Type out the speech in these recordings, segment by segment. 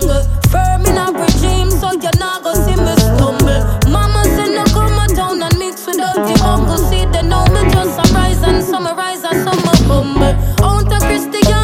stumble. Firm in our regime, so you're not gonna see me stumble. Mama said no come down and mix with the humble. See they know me just a rise and summarize and summer humble. Out of Christian.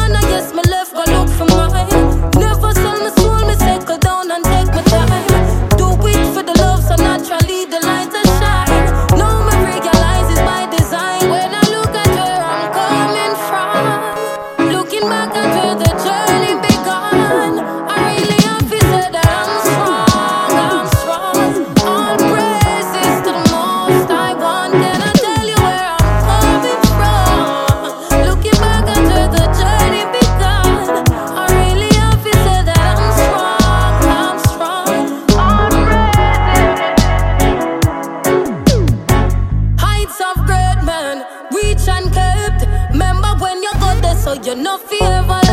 so you're no fear